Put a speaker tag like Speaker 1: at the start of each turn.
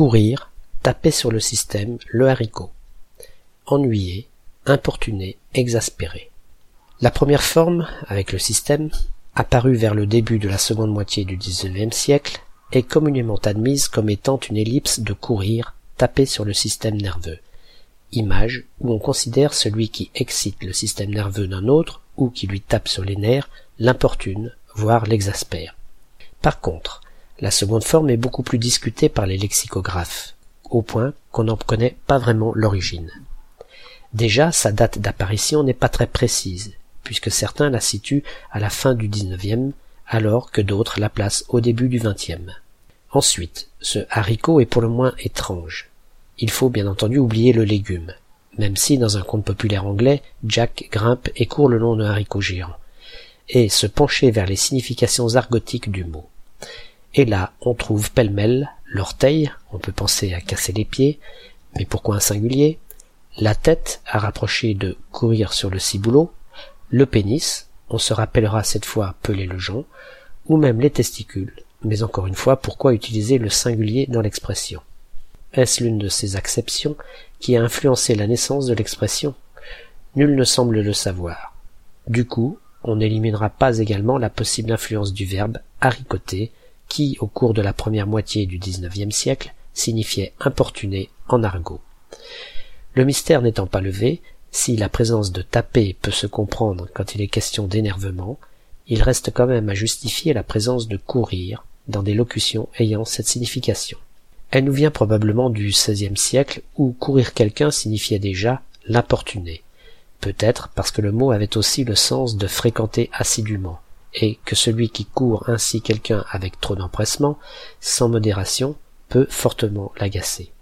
Speaker 1: courir, taper sur le système, le haricot. Ennuyer, importuner, exaspérer. La première forme, avec le système, apparue vers le début de la seconde moitié du XIXe siècle, est communément admise comme étant une ellipse de courir, taper sur le système nerveux. Image où on considère celui qui excite le système nerveux d'un autre ou qui lui tape sur les nerfs, l'importune, voire l'exaspère. Par contre, la seconde forme est beaucoup plus discutée par les lexicographes, au point qu'on n'en connaît pas vraiment l'origine. Déjà, sa date d'apparition n'est pas très précise, puisque certains la situent à la fin du XIXe, alors que d'autres la placent au début du XXe. Ensuite, ce haricot est pour le moins étrange. Il faut bien entendu oublier le légume, même si dans un conte populaire anglais, Jack grimpe et court le long d'un haricot géant, et se pencher vers les significations argotiques du mot. Et là, on trouve pêle-mêle l'orteil, on peut penser à casser les pieds, mais pourquoi un singulier? La tête, à rapprocher de courir sur le ciboulot, le pénis, on se rappellera cette fois peler le jonc, ou même les testicules, mais encore une fois, pourquoi utiliser le singulier dans l'expression? Est-ce l'une de ces acceptions qui a influencé la naissance de l'expression? Nul ne semble le savoir. Du coup, on n'éliminera pas également la possible influence du verbe haricoter, qui, au cours de la première moitié du XIXe siècle, signifiait importuner en argot. Le mystère n'étant pas levé, si la présence de taper peut se comprendre quand il est question d'énervement, il reste quand même à justifier la présence de courir dans des locutions ayant cette signification. Elle nous vient probablement du XVIe siècle où courir quelqu'un signifiait déjà l'importuner. Peut-être parce que le mot avait aussi le sens de fréquenter assidûment, et que celui qui court ainsi quelqu'un avec trop d'empressement, sans modération, peut fortement l'agacer.